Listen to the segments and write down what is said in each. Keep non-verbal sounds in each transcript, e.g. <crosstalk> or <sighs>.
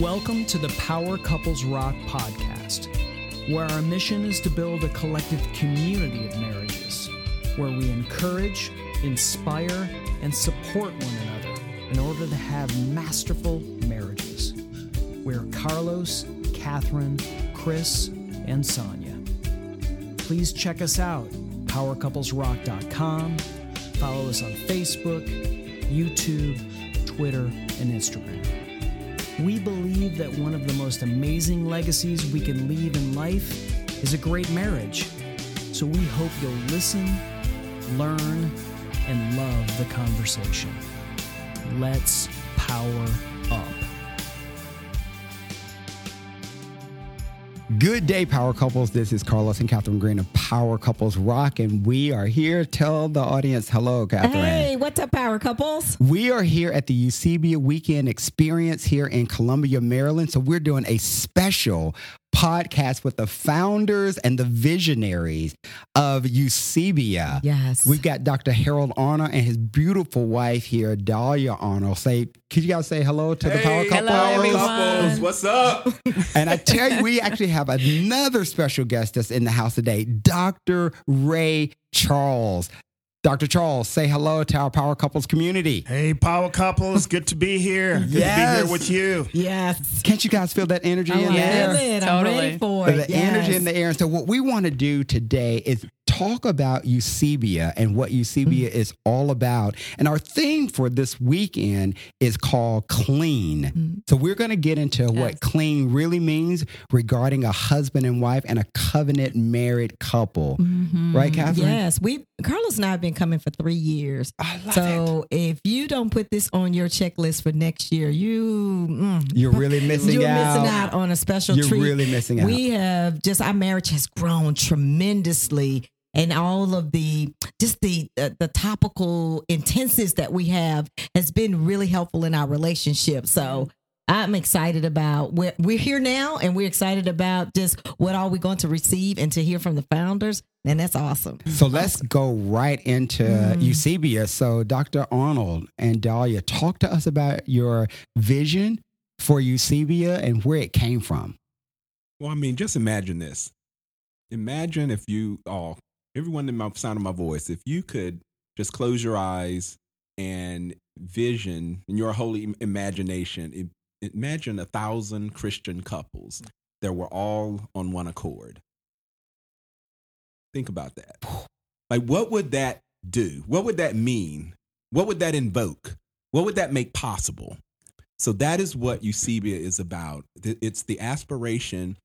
Welcome to the Power Couples Rock podcast, where our mission is to build a collective community of marriages, where we encourage, inspire, and support one another in order to have masterful marriages. We're Carlos, Catherine, Chris, and Sonia. Please check us out, powercouplesrock.com. Follow us on Facebook, YouTube, Twitter, and Instagram. We believe that one of the most amazing legacies we can leave in life is a great marriage. So we hope you'll listen, learn, and love the conversation. Let's power Good day, Power Couples. This is Carlos and Catherine Green of Power Couples Rock, and we are here. Tell the audience hello, Catherine. Hey, what's up, Power Couples? We are here at the Eusebia Weekend Experience here in Columbia, Maryland. So we're doing a special podcast with the founders and the visionaries of Eusebia. Yes. We've got Dr. Harold Arnold and his beautiful wife here, Dahlia Arnold. Say, could you guys say hello to the Power couple? Hello, everyone. couples. What's up? <laughs> And I tell you, we actually have another special guest that's in the house today, Dr. Ray Charles. Dr. Charles, say hello to our Power Couples community. Hey, power couples. Good to be here. Good to be Yes. here with you. Yes. Can't you guys feel that energy I in love the air? it. I'm Totally. ready for The it. energy in the air. And so, what we want to do today is talk about Eusebia and what Eusebia Mm-hmm. is all about. And our theme for this weekend is called clean. Mm-hmm. So, we're going to get into what clean really means regarding a husband and wife and a covenant married couple. Right, Catherine? Mm-hmm. Yes, we Carlos and I have been coming for three years. Love it. so if you don't put this on your checklist for next year, you mm, You're really missing you're out. missing out on a special You're treat. really missing out. We have just our marriage has grown tremendously, and all of the just the uh, the topical intensives that we have has been really helpful in our relationship. So. I'm excited about we're, we're here now, and we're excited about just what are we going to receive and to hear from the founders, and that's awesome. So let's go right into Mm. Eusebia. So, Dr. Arnold and Dahlia, talk to us about your vision for Eusebia and where it came from. Well, I mean, just imagine this. Imagine if you all, everyone in my sound of my voice, if you could just close your eyes and vision in your holy imagination, im- imagine a thousand Christian couples that were all on one accord. Think about that. Like, what would that do? What would that mean? What would that invoke? What would that make possible? So that is what Eusebia is about. It's the aspiration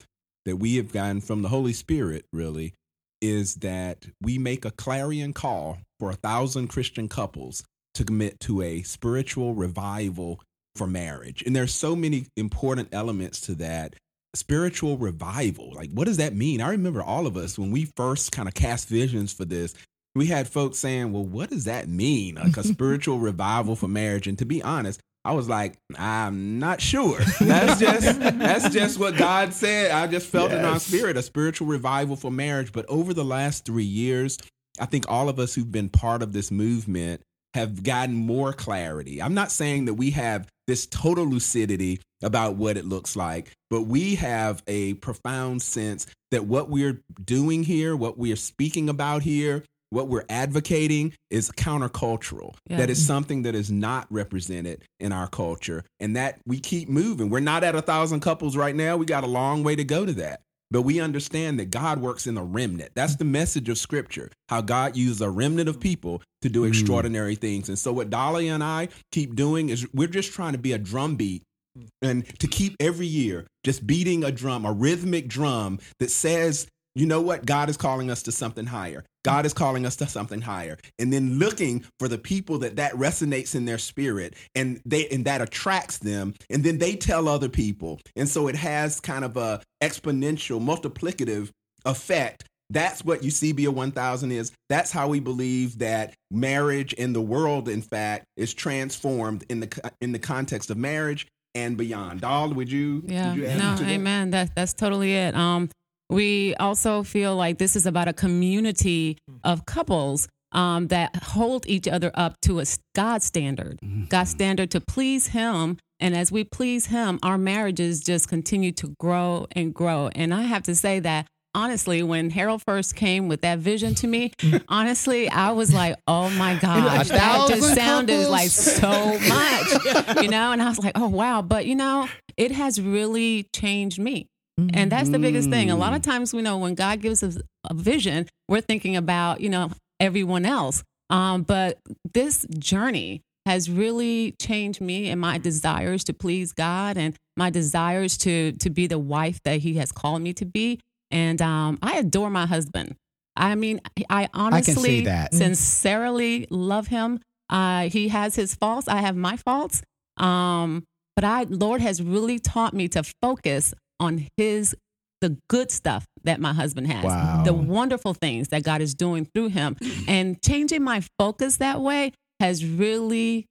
that we have gotten from the Holy Spirit, really, is that we make a clarion call for a thousand Christian couples to commit to a spiritual revival for marriage. And there's so many important elements to that. Spiritual revival. Like, what does that mean? I remember all of us when we first kind of cast visions for this, we had folks saying, Well, what does that mean? Like a <laughs> spiritual revival for marriage. And to be honest, I was like, I'm not sure. <laughs> That's just that's just what God said. I just felt in our spirit a spiritual revival for marriage. But over the last three years, I think all of us who've been part of this movement have gotten more clarity. I'm not saying that we have this total lucidity about what it looks like, but we have a profound sense that what we're doing here, what we're speaking about here, what we're advocating is countercultural. Yeah. That is something that is not represented in our culture. And that we keep moving. We're not at a thousand couples right now. We got a long way to go to that. But we understand that God works in a remnant. That's the message of scripture, how God uses a remnant of people to do mm. extraordinary things. And so what Dolly and I keep doing is we're just trying to be a drumbeat mm. and to keep every year just beating a drum, a rhythmic drum that says, you know what? God is calling us to something higher. God is calling us to something higher. And then looking for the people that that resonates in their spirit and they and that attracts them and then they tell other people. And so it has kind of a exponential multiplicative effect that's what Eusebia 1000 is. That's how we believe that marriage in the world, in fact, is transformed in the in the context of marriage and beyond. Doll, would you? Yeah. would you No, to that? amen. That that's totally it. Um, we also feel like this is about a community of couples um, that hold each other up to a God standard, Mm-hmm. God standard to please Him and as we please Him, our marriages just continue to grow and grow. And I have to say that honestly, when Harold first came with that vision to me, <laughs> honestly, I was like, oh my gosh, that just sounded couples? like so much, <laughs> you know? And I was like, oh wow. But you know, it has really changed me. And that's the biggest thing. A lot of times, we know when God gives us a vision, we're thinking about, you know, everyone else. Um, but this journey has really changed me and my desires to please God and my desires to to be the wife that He has called me to be. And um, I adore my husband. I mean, I honestly, that. sincerely love him. Uh, he has his faults. I have my faults. Um, but I, Lord has really taught me to focus on His the good stuff that my husband has, Wow. the wonderful things that God is doing through him, <clears throat> and changing my focus that way has really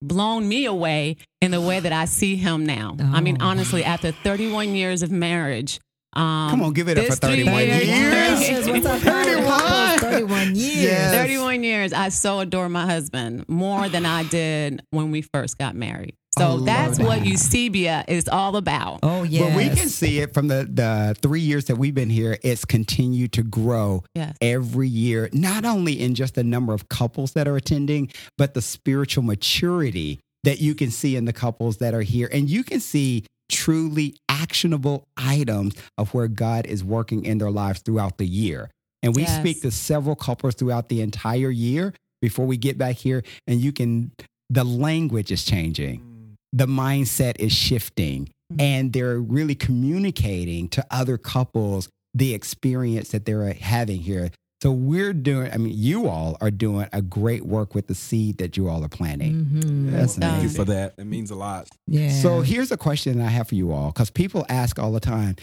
blown me away in the way that I see him now. I mean, Oh. honestly, after 31 years of marriage. Um, Come on, give it up for 31 three-year years. journey- What's up, power couples? 31 years. Yes. 31 years, I so adore my husband more than I did when we first got married. I So love that's what that. Eusebia is all about. Oh, yeah. But we can see it from the, the three years that we've been here. It's continued to grow Yes. every year, not only in just the number of couples that are attending, but the spiritual maturity that you can see in the couples that are here. And you can see truly actionable items of where God is working in their lives throughout the year. And we Yes. speak to several couples throughout the entire year before we get back here. And you can, the language is changing the mindset is shifting and they're really communicating to other couples the experience that they're having here. So we're doing, I mean, you all are doing a great work with the seed that you all are planting. Mhm. That's Thank Thank you amazing. for that. It means a lot. Yeah. So here's a question I have for you all because people ask all the time.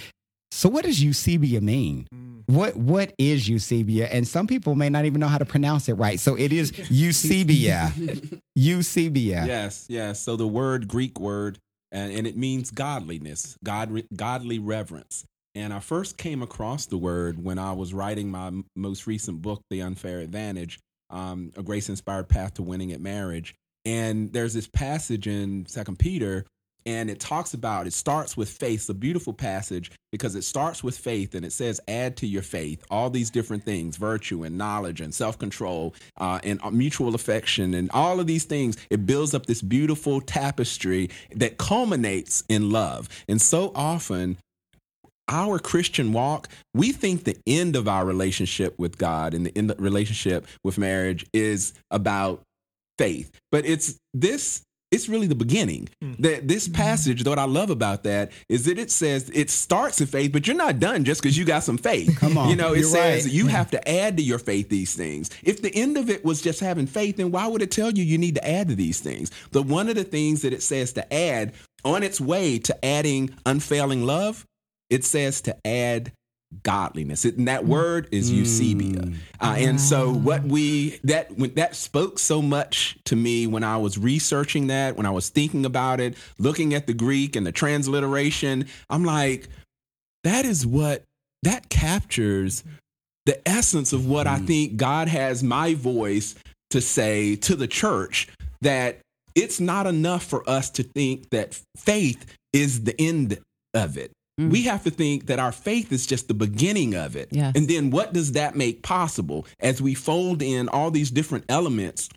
So what does Eusebia mean? What what is Eusebia? And some people may not even know how to pronounce it right. So it is <laughs> Eusebia. <laughs> Eusebia. Yes, yes. So the word, Greek word, and, and it means godliness, God, godly reverence. And I first came across the word when I was writing my most recent book, The Unfair Advantage, um, a grace inspired path to winning at marriage. And there's this passage in Second Peter, and it talks about it starts with faith. It's a beautiful passage because it starts with faith, and it says, "Add to your faith all these different things: virtue and knowledge and self control uh, and uh, mutual affection, and all of these things." It builds up this beautiful tapestry that culminates in love. And so often, our Christian walk, we think the end of our relationship with God and the end of relationship with marriage is about faith. But it's this it's really the beginning. Mm. That this mm-hmm. passage, what I love about that is that it says it starts with faith, but you're not done just because you got some faith. Come on, You know, it says right. you mm. have to add to your faith these things. If the end of it was just having faith, then why would it tell you you need to add to these things? But one of the things that it says to add on its way to adding unfailing love, it says to add godliness. And that word is Eusebia. Mm. Uh, and so ah. what we that when that spoke so much to me when I was researching that, when I was thinking about it, looking at the Greek and the transliteration, I'm like, that is what that captures the essence of what I mm. think God has my voice to say to the church that it's not enough for us to think that faith is the end of it. Mm. We have to think that our faith is just the beginning of it. Yes. And then what does that make possible as we fold in all these different elements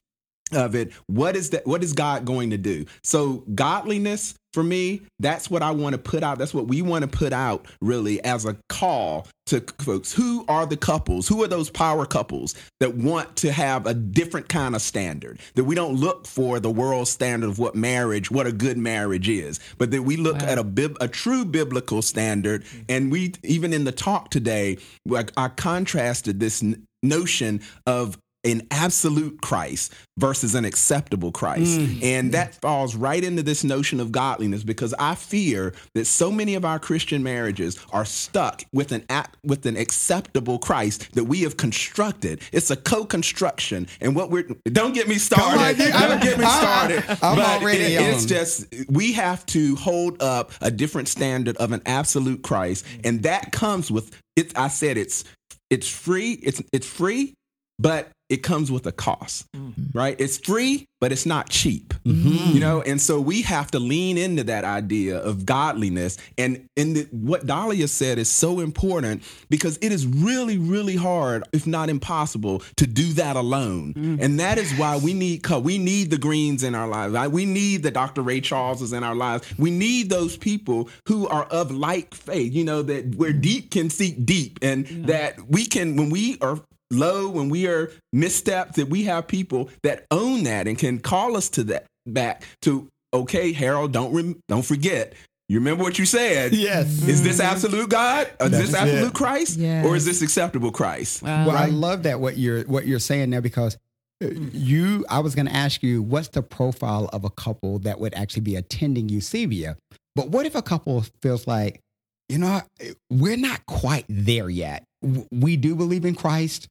of it? What is that what is God going to do? So godliness for me, that's what I want to put out. That's what we want to put out really as a call to folks. Who are the couples? Who are those power couples that want to have a different kind of standard? That we don't look for the world standard of what marriage, what a good marriage is, but that we look Wow. at a bib, a true biblical standard. And we even in the talk today, I, I contrasted this notion of an absolute Christ versus an acceptable Christ. And that falls right into this notion of godliness because I fear that so many of our Christian marriages are stuck with an with an acceptable Christ that we have constructed. It's a co-construction. And what we're don't get me started. on, don't get me started. <laughs> I'm But already it- it's just we have to hold up a different standard of an absolute Christ. And that comes with it I said it's it's free, it's it's free, but it comes with a cost, mm. right? It's free, but it's not cheap, mm-hmm. you know. And so we have to lean into that idea of godliness. And and the, what Dahlia said is so important because it is really, really hard, if not impossible, to do that alone. Mm. And that is why we need we need the Greens in our lives. Right? We need the Dr. Ray Charleses in our lives. We need those people who are of like faith. You know that where deep can seek deep, and that we can when we are low, when we are missteps, that we have people that own that and can call us to that back to okay, Harold, don't rem- don't forget. You remember what you said? <laughs> Yes. Is this absolute God? Is That's this absolute it. Christ? Yes. Or is this acceptable Christ? Well, I love that what you're what you're saying there because uh, you I was going to ask you what's the profile of a couple that would actually be attending Eusebia. But what if a couple feels like, you know, we're not quite there yet. We do believe in Christ.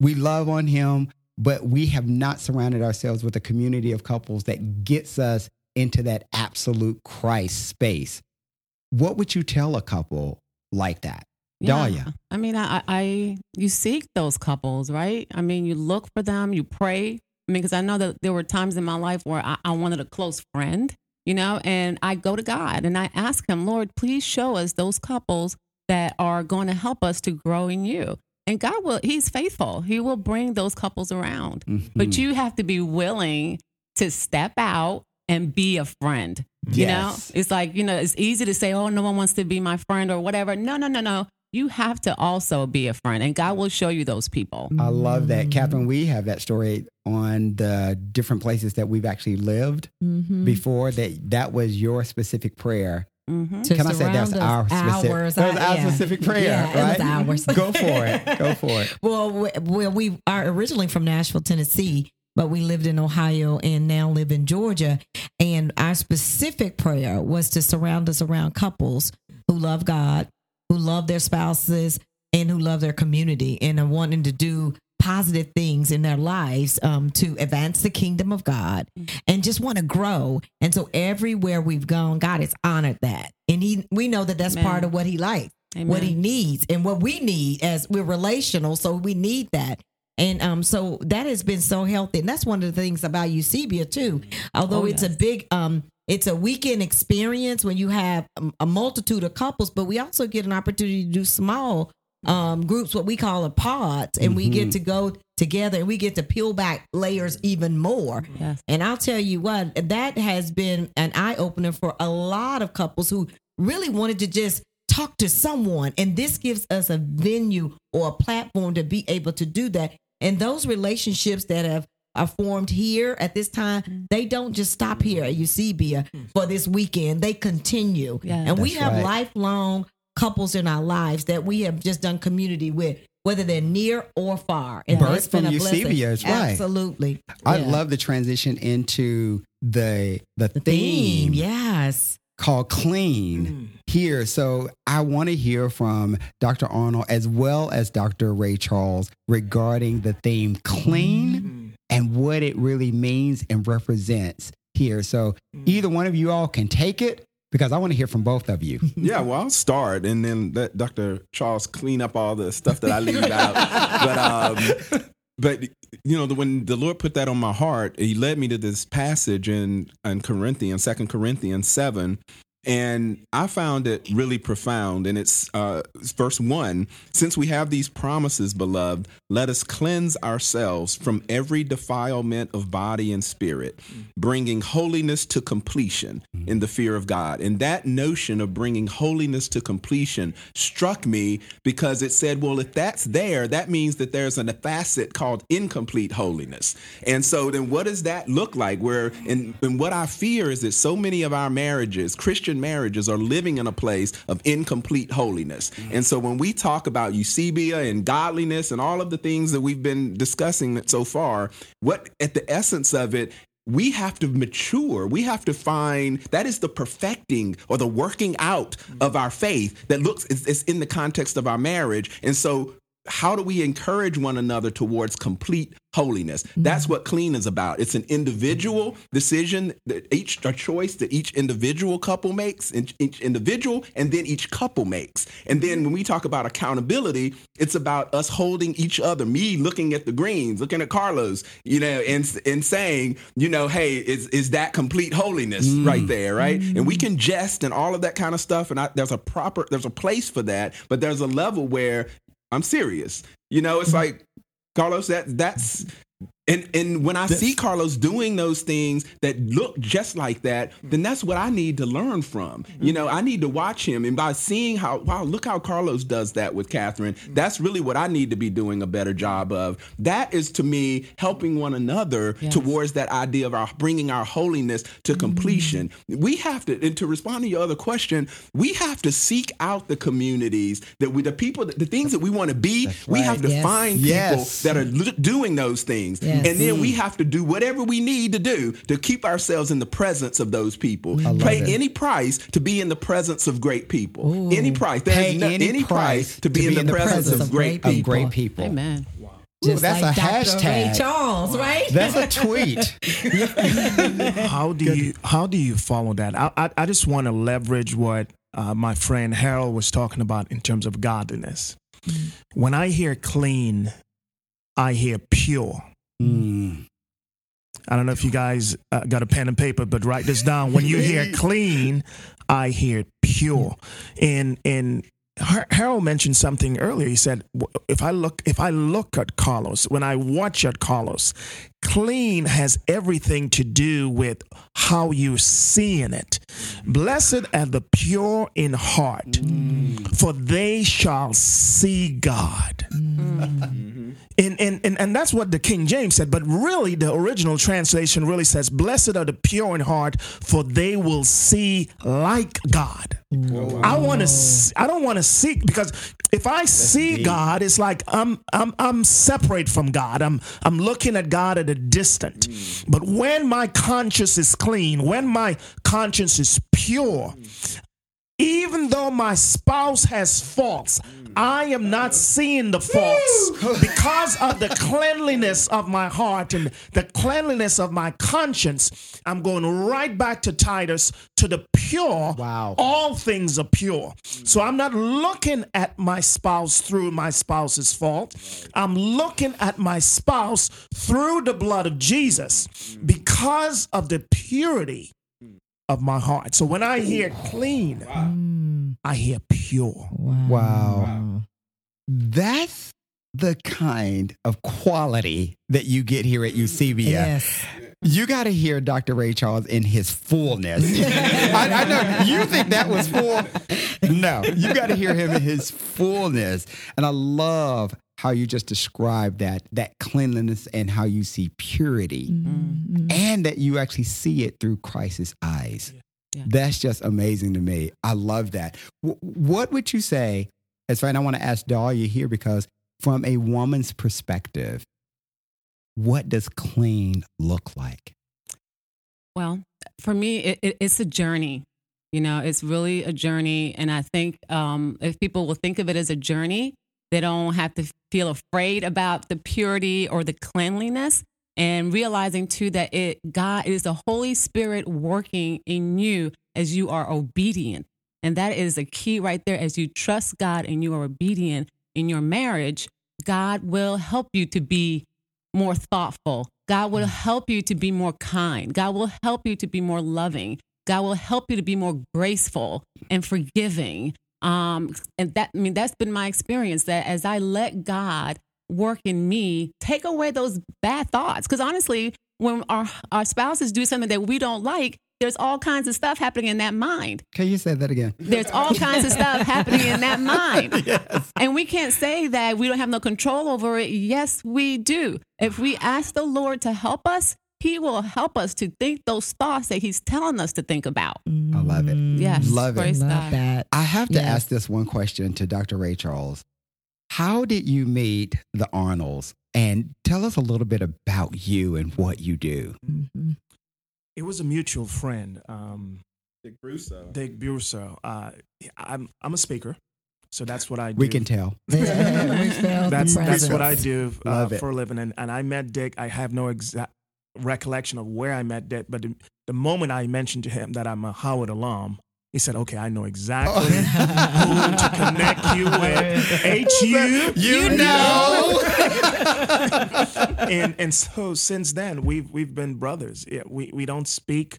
We love on him, but we have not surrounded ourselves with a community of couples that gets us into that absolute Christ space. What would you tell a couple like that? Dahlia. I mean, I, I, you seek those couples, right? I mean, you look for them, you pray. I mean, because I know that there were times in my life where I, I wanted a close friend, you know, and I go to God and I ask Him, Lord, please show us those couples that are going to help us to grow in you. And God will, He's faithful. He will bring those couples around. Mm-hmm. But you have to be willing to step out and be a friend. You know, it's like, you know, it's easy to say, oh, no one wants to be my friend or whatever. No, no, no, no. You have to also be a friend, and God will show you those people. I love that. Catherine, we have that story on the different places that we've actually lived Mm-hmm. before that that was your specific prayer. Hmm To Can I say that's surround our us, specific, ours, that was our yeah. specific prayer, Yeah, right? it was ours. <laughs> Go for it. Go for it. <laughs> Well, we, well, we are originally from Nashville, Tennessee, but we lived in Ohio and now live in Georgia. And our specific prayer was to surround us around couples who love God, who love their spouses, and who love their community and are wanting to do positive things in their lives um, to advance the kingdom of God and just want to grow. And so everywhere we've gone, God has honored that. And he, we know that that's Amen. part of what he likes Amen. what he needs and what we need as we're relational so we need that and um so that has been so healthy and that's one of the things about Eusebia too although Oh, it's a big um it's a weekend experience when you have um, a multitude of couples but we also get an opportunity to do small um groups what we call a pods and we get mm-hmm. to go together and we get to peel back layers even more Yes. and I'll tell you what, that has been an eye opener for a lot of couples who really wanted to just talk to someone. And this gives us a venue or a platform to be able to do that. And those relationships that have are formed here at this time, mm-hmm. they don't just stop here at Eusebia mm-hmm. for this weekend. They continue. Yeah. and we have right. lifelong couples in our lives that we have just done community with, whether they're near or far. And Birth that's been from a blessing. Eusebia is right. Absolutely. I Yeah. love the transition into the the, the theme, theme. Yes. called clean mm. here. So I want to hear from Dr. Arnold as well as Dr. Ray Charles regarding the theme clean mm. and what it really means and represents here. So mm. either one of you all can take it because I want to hear from both of you. <laughs> Yeah, well, I'll start and then let Dr. Charles clean up all the stuff that I leave out. But um, but you know, when the Lord put that on my heart, He led me to this passage in in Corinthians, Second Corinthians seven. And I found it really profound. And it's uh, verse one Since we have these promises, beloved, let us cleanse ourselves from every defilement of body and spirit, bringing holiness to completion in the fear of God. And that notion of bringing holiness to completion struck me because it said, well, if that's there, that means that there's a facet called incomplete holiness. And so then what does that look like? Where, and, and what I fear is that so many of our marriages, Christian marriages, are living in a place of incomplete holiness. Mm-hmm. And so when we talk about Eusebia and godliness and all of the things that we've been discussing so far, what at the essence of it we have to mature. We have to find that is the perfecting or the working out mm-hmm. of our faith that looks is in the context of our marriage. And so how do we encourage one another towards complete holiness? Mm-hmm. That's what clean is about. It's an individual decision that each a choice that each individual couple makes, each, individual, and then each couple makes. And then when we talk about accountability, it's about us holding each other. Me looking at the greens, looking at Carlos, you know, and and saying, you know, hey, is is that complete holiness mm. right there, right? Mm. And we can jest and all of that kind of stuff. And I, there's a proper, there's a place for that, but there's a level where I'm serious. You know, it's mm-hmm. like Carlos. That that's and and when I see Carlos doing those things that look just like that, then that's what I need to learn from. You know, I need to watch him, and by seeing how wow, look how Carlos does that with Catherine. That's really what I need to be doing a better job of. That is to me helping one another Yes. towards that idea of our bringing our holiness to mm-hmm. completion. We have to, and to respond to your other question, we have to seek out the communities that we, the people, the things that we want to be. We have to Yes. find people Yes. that are doing those things. Yes. And then we have to do whatever we need to do to keep ourselves in the presence of those people. love Pay it. any price to be in the presence of great people. Any price. There's Pay no, any any, price, price to be, in, the, presence, of great Of people. great people. Amen. Just that's like a Dr. Ray hashtag. Charles, right? That's a tweet. <laughs> How do you how do you follow that? I I, I just want to leverage what uh, my friend Harold was talking about in terms of godliness. When I hear clean, I hear pure. Mm. I don't know if you guys uh, got a pen and paper, but write this down. When you hear <laughs> clean, I hear pure. And and Harold mentioned something earlier. He said, "If I look, if I look at Carlos, when I watch at Carlos, clean has everything to do with how you're seeing it. Blessed are the pure in heart, for they shall see God." Mm. And, and, and, and that's what the King James said. But really, the original translation really says, Blessed are the pure in heart, for they will see like God. Oh, I want to. I don't want to seek because if I see God, it's like I'm I'm I'm separate from God. I'm I'm looking at God at a distant. Mm. But when my conscience is clean, when my conscience is pure, even though my spouse has faults, mm. I am not uh-huh. seeing the faults <laughs> because of the cleanliness of my heart and the cleanliness of my conscience. I'm going right back to Titus to the pure. Wow. All things are pure. So I'm not looking at my spouse through my spouse's fault. I'm looking at my spouse through the blood of Jesus because of the purity of my heart. So when I hear clean, mm. I hear pure. Wow. That's the kind of quality that you get here at Eusebia. Yes. You got to hear Dr. Ray Charles in his fullness. <laughs> I, I know you think that was full. No, you got to hear him in his fullness. And I love how you just described that that cleanliness and how you see purity mm-hmm. and that you actually see it through Christ's eyes. Yeah. That's just amazing to me. I love that. W- what would you say? As fine, I want to ask Dahlia here because from a woman's perspective, what does clean look like? Well, for me, it, it, it's a journey. You know, it's really a journey. And I think um, if people will think of it as a journey, they don't have to feel afraid about the purity or the cleanliness. And realizing too that it God it is the Holy Spirit working in you as you are obedient. And that is a key right there. As you trust God and you are obedient in your marriage, God will help you to be more thoughtful. God will help you to be more kind. God will help you to be more loving. God will help you to be more graceful and forgiving. Um, and that, I mean, that's been my experience that as I let God work in me, take away those bad thoughts. Because honestly, when our, our spouses do something that we don't like, there's all kinds of stuff happening in that mind. Can you say that again? There's all kinds of stuff <laughs> happening in that mind. <laughs> Yes. And we can't say that we don't have no control over it. Yes, we do. If we ask the Lord to help us, He will help us to think those thoughts that He's telling us to think about. I love it. Yes. Love it. Love God. that. I have to Yes. ask this one question to Dr. Ray Charles. How did you meet the Arnolds? And tell us a little bit about you and what you do. Mhm. It was a mutual friend, um, Dick Russo. Dick Burso. Uh, I'm I'm a speaker, So that's what I do. <laughs> We can tell. Yeah, we felt the That's that's what I do uh, for a living. And, and I met Dick. I have no exact recollection of where I met Dick, but the, the moment I mentioned to him that I'm a Howard alum, he said, "Okay, I know exactly who to connect you with." <laughs> HU, You know. <laughs> and and so since then we've we've been brothers. Yeah, we we don't speak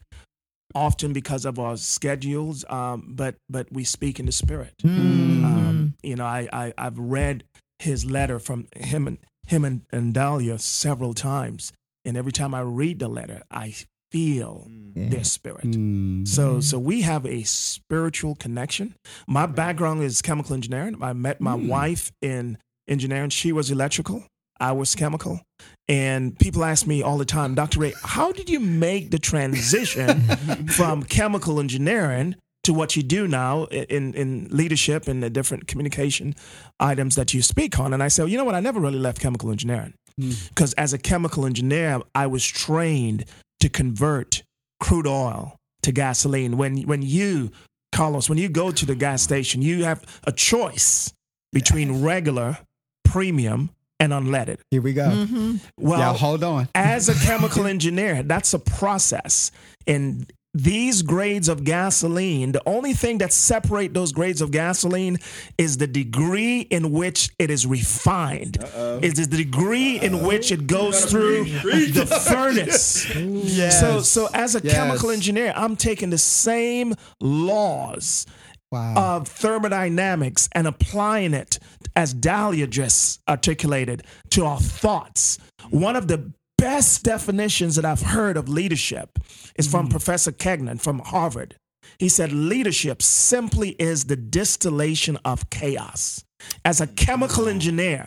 often because of our schedules, um, but but we speak in the spirit. Mm. Um, you know, I, I I've read his letter from him and him and, and Dahlia several times, and every time I read the letter, I feel their spirit. Mm. So so we have a spiritual connection. My background is chemical engineering. I met my wife in engineering. She was electrical. I was chemical. And people ask me all the time, Dr. Ray, how did you make the transition <laughs> from chemical engineering to what you do now in, in leadership and the different communication items that you speak on? And I said, you know what? I never really left chemical engineering hmm. because as a chemical engineer, I was trained to convert crude oil to gasoline. When when you, Carlos, when you go to the gas station, you have a choice between regular, premium, and unleaded. Here we go. Mm-hmm. Well, hold on. <laughs> as a <laughs> chemical engineer, that's a process. And these grades of gasoline, the only thing that separate those grades of gasoline is the degree in which it is refined. Is the degree in which it goes through the <laughs> furnace. Yes. So so as a Yes. chemical engineer, I'm taking the same laws wow. of thermodynamics and applying it, as Dahlia just articulated, to our thoughts. One of the best definitions that I've heard of leadership is from mm. Professor Kegan from Harvard. He said, Leadership simply is the distillation of chaos. As a chemical engineer,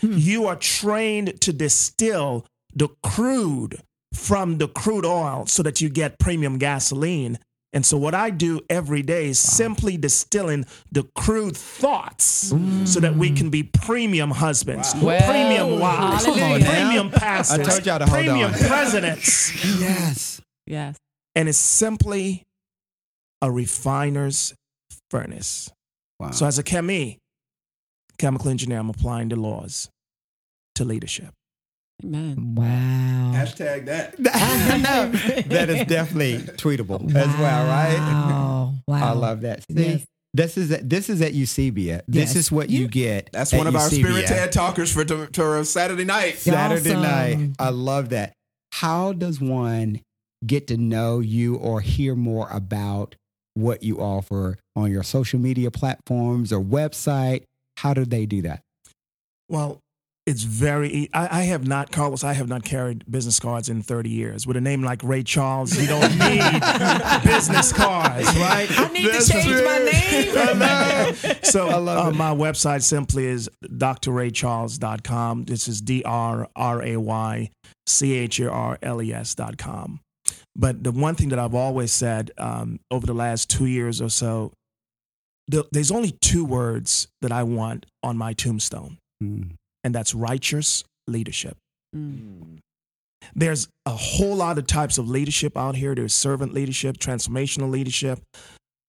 hmm. you are trained to distill the crude from the crude oil so that you get premium gasoline. And so, what I do every day is simply distilling the crude thoughts so that we can be premium husbands, premium wives, premium pastors, I told y'all to hold premium presidents. yes. Yes. And it's simply a refiner's furnace. Wow. So, as a chemi, chemical engineer, I'm applying the laws to leadership. Amen. Wow. Hashtag that. <laughs> that is definitely tweetable as well, right? Wow. Wow. I love that. See, Yes. this is this is at Eusebia. This Yes. is what you get. That's at one of our spirit TED talkers for to, to Saturday night. Saturday Awesome. night. I love that. How does one get to know you or hear more about what you offer on your social media platforms or website? How do they do that? Well, it's very. e- I, I have not, Carlos. I have not carried business cards in 30 years. With a name like Ray Charles, you don't need <laughs> business cards, right? I need to change my name. <laughs> So I love uh, it. my website simply is drraycharles.com. This is D R R A Y C H A R L E S dot com. But the one thing that I've always said um, over the last two years or so, the, there's only two words that I want on my tombstone, Mm. And that's righteous leadership. Mm. There's a whole lot of types of leadership out here. There's servant leadership, transformational leadership.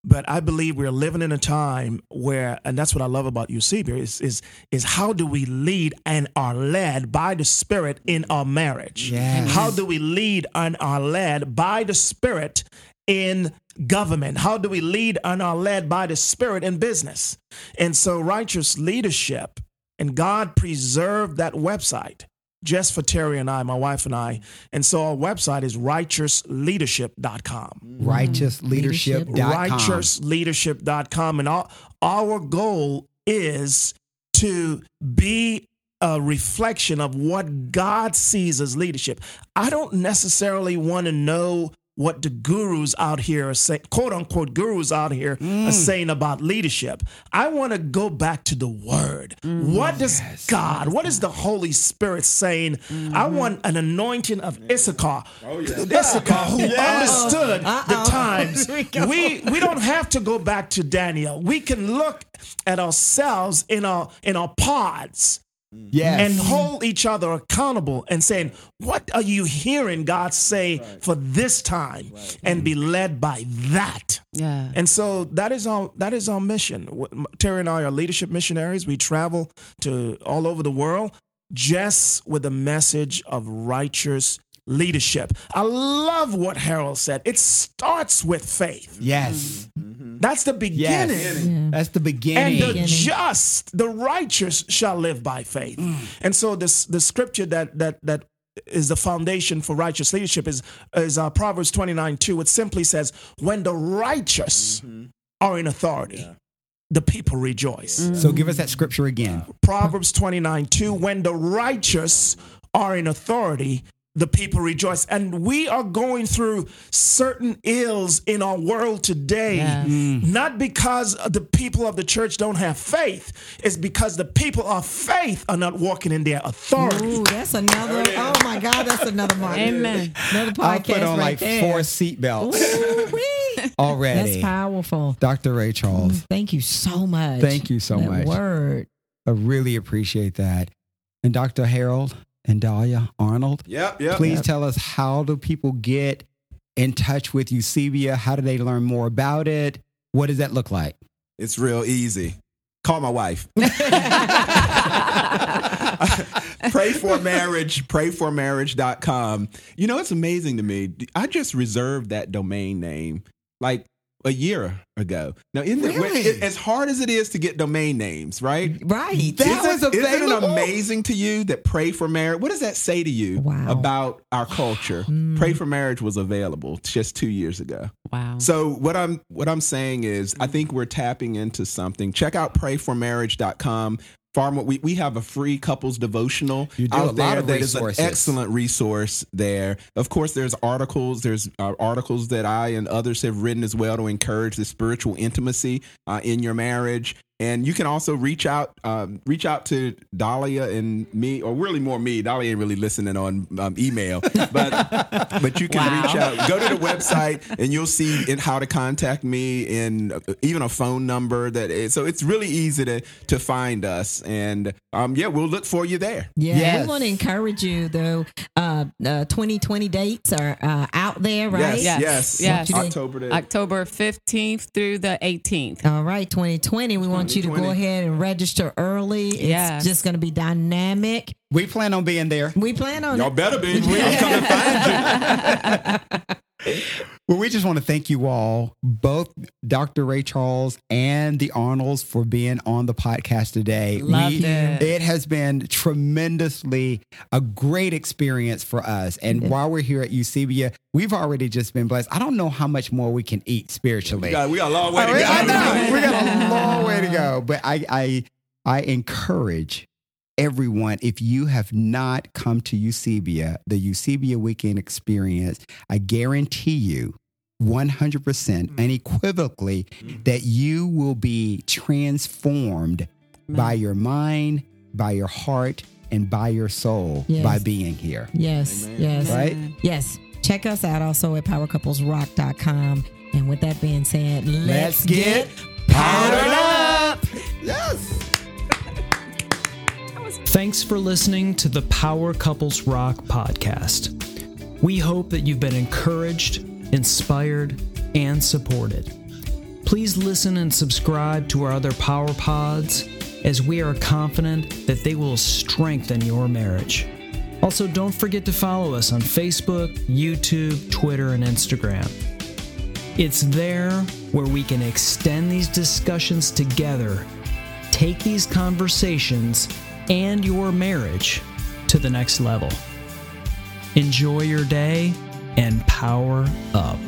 But I believe we're living in a time where, and that's what I love about Eusebia, is, is, is how do we lead and are led by the Spirit in our marriage? Yes. How do we lead and are led by the Spirit in government? How do we lead and are led by the Spirit in business? And so, righteous leadership, and God preserved that website just for Terry and I, my wife and I. And so, our website is righteousleadership.com mm-hmm. Righteousleadership.com. righteousleadership.com. And our, our goal is to be a reflection of what God sees as leadership. I don't necessarily want to know what the gurus out here are saying, quote unquote gurus out here are saying about leadership. I want to go back to the word. What does God, what is the Holy Spirit saying? I want an anointing of Issachar. Issachar who <laughs> understood the <laughs> times. We we don't have to go back to Daniel. We can look at ourselves in our in our pods Yes. and hold each other accountable and saying, What are you hearing God say for this time? And be led by that. Yeah. And so that is our that is our mission. Terry and I are leadership missionaries. We travel to all over the world just with a message of righteous leadership. I love what Harold said. It starts with faith. yes. Mm-hmm. That's the beginning. Yes. That's the beginning. And beginning. the just, the righteous shall live by faith. Mm. And so this the scripture that that that is the foundation for righteous leadership is is uh, Proverbs 29 2. It simply says, When the righteous mm-hmm. are in authority, the people rejoice. Mm. so give us that scripture again. Proverbs 29 2. When the righteous are in authority, the people rejoice. And we are going through certain ills in our world today, Yes. Mm. not because the people of the church don't have faith, it's because the people of faith are not walking in their authority. Ooh, that's another. Oh my God, that's another mark. Amen. Another podcast. I put on right like there. four seatbelts Ooh-wee. already. That's powerful. Dr. Ray Charles, mm, Thank you so much. Thank you so That much. Word. I really appreciate that. And Dr. Harold and Dahlia Arnold, Yep, yep. please tell us how do people get in touch with Eusebia? How do they learn more about it? What does that look like? It's real easy. Call my wife. <laughs> <laughs> pray for marriage, prayformarriage.com. You know, it's amazing to me. I just reserved that domain name like a year ago. Now, isn't Really? it- as hard as it is to get domain names, right? Right. That isn't, was isn't it amazing to you that Pray for Marriage? What does that say to you Wow. about our culture? <sighs> Hmm. Pray for Marriage was available just two years ago. Wow. So what I'm what I'm saying is I think we're tapping into something. Check out prayformarriage.com. Far more, we, we have a free couples devotional You do out a lot there of that is an excellent resource there. Of course, there's articles. There's uh, articles that I and others have written as well to encourage the spiritual intimacy uh, in your marriage. And you can also reach out, um, reach out to Dahlia and me, or really more me. Dahlia ain't really listening on um, email, but <laughs> but you can reach out. Go to the website and you'll see in how to contact me and uh, even a phone number. That is, so it's really easy to to find us. And um, yeah, we'll look for you there. Yeah, Yes. we want to encourage you though. Uh, uh, 2020 dates are uh, out there, right? Yes, Yes, yes, yes. October the October 15th through the 18th. All right, 2020. We want you to go ahead and register early. It's Yes. just going to be dynamic. We plan on being there. We plan on Y'all better be. I'm coming find you. <laughs> Well, we just want to thank you all, both Dr. Ray Charles and the Arnolds, for being on the podcast today. Loved We- it. It has been tremendously a great experience for us. And while we're here at Eusebia, we've already just been blessed. I don't know how much more we can eat spiritually. We got, we got a long way to I go. know. we got a long way to go. But I, I, I encourage everyone, if you have not come to Eusebia, the Eusebia Weekend Experience, I guarantee you 100% unequivocally mm. mm. that you will be transformed mm. by your mind, by your heart, and by your soul Yes. by being here. Yes, yes, Right? yes. Check us out also at powercouplesrock.com. And with that being said, let's, Let's get powdered up. Yes. Thanks for listening to the Power Couples Rock podcast. We hope that you've been encouraged, inspired, and supported. Please listen and subscribe to our other Power Pods as we are confident that they will strengthen your marriage. Also, don't forget to follow us on Facebook, YouTube, Twitter, and Instagram. It's there where we can extend these discussions together, take these conversations and your marriage to the next level. Enjoy your day and power up.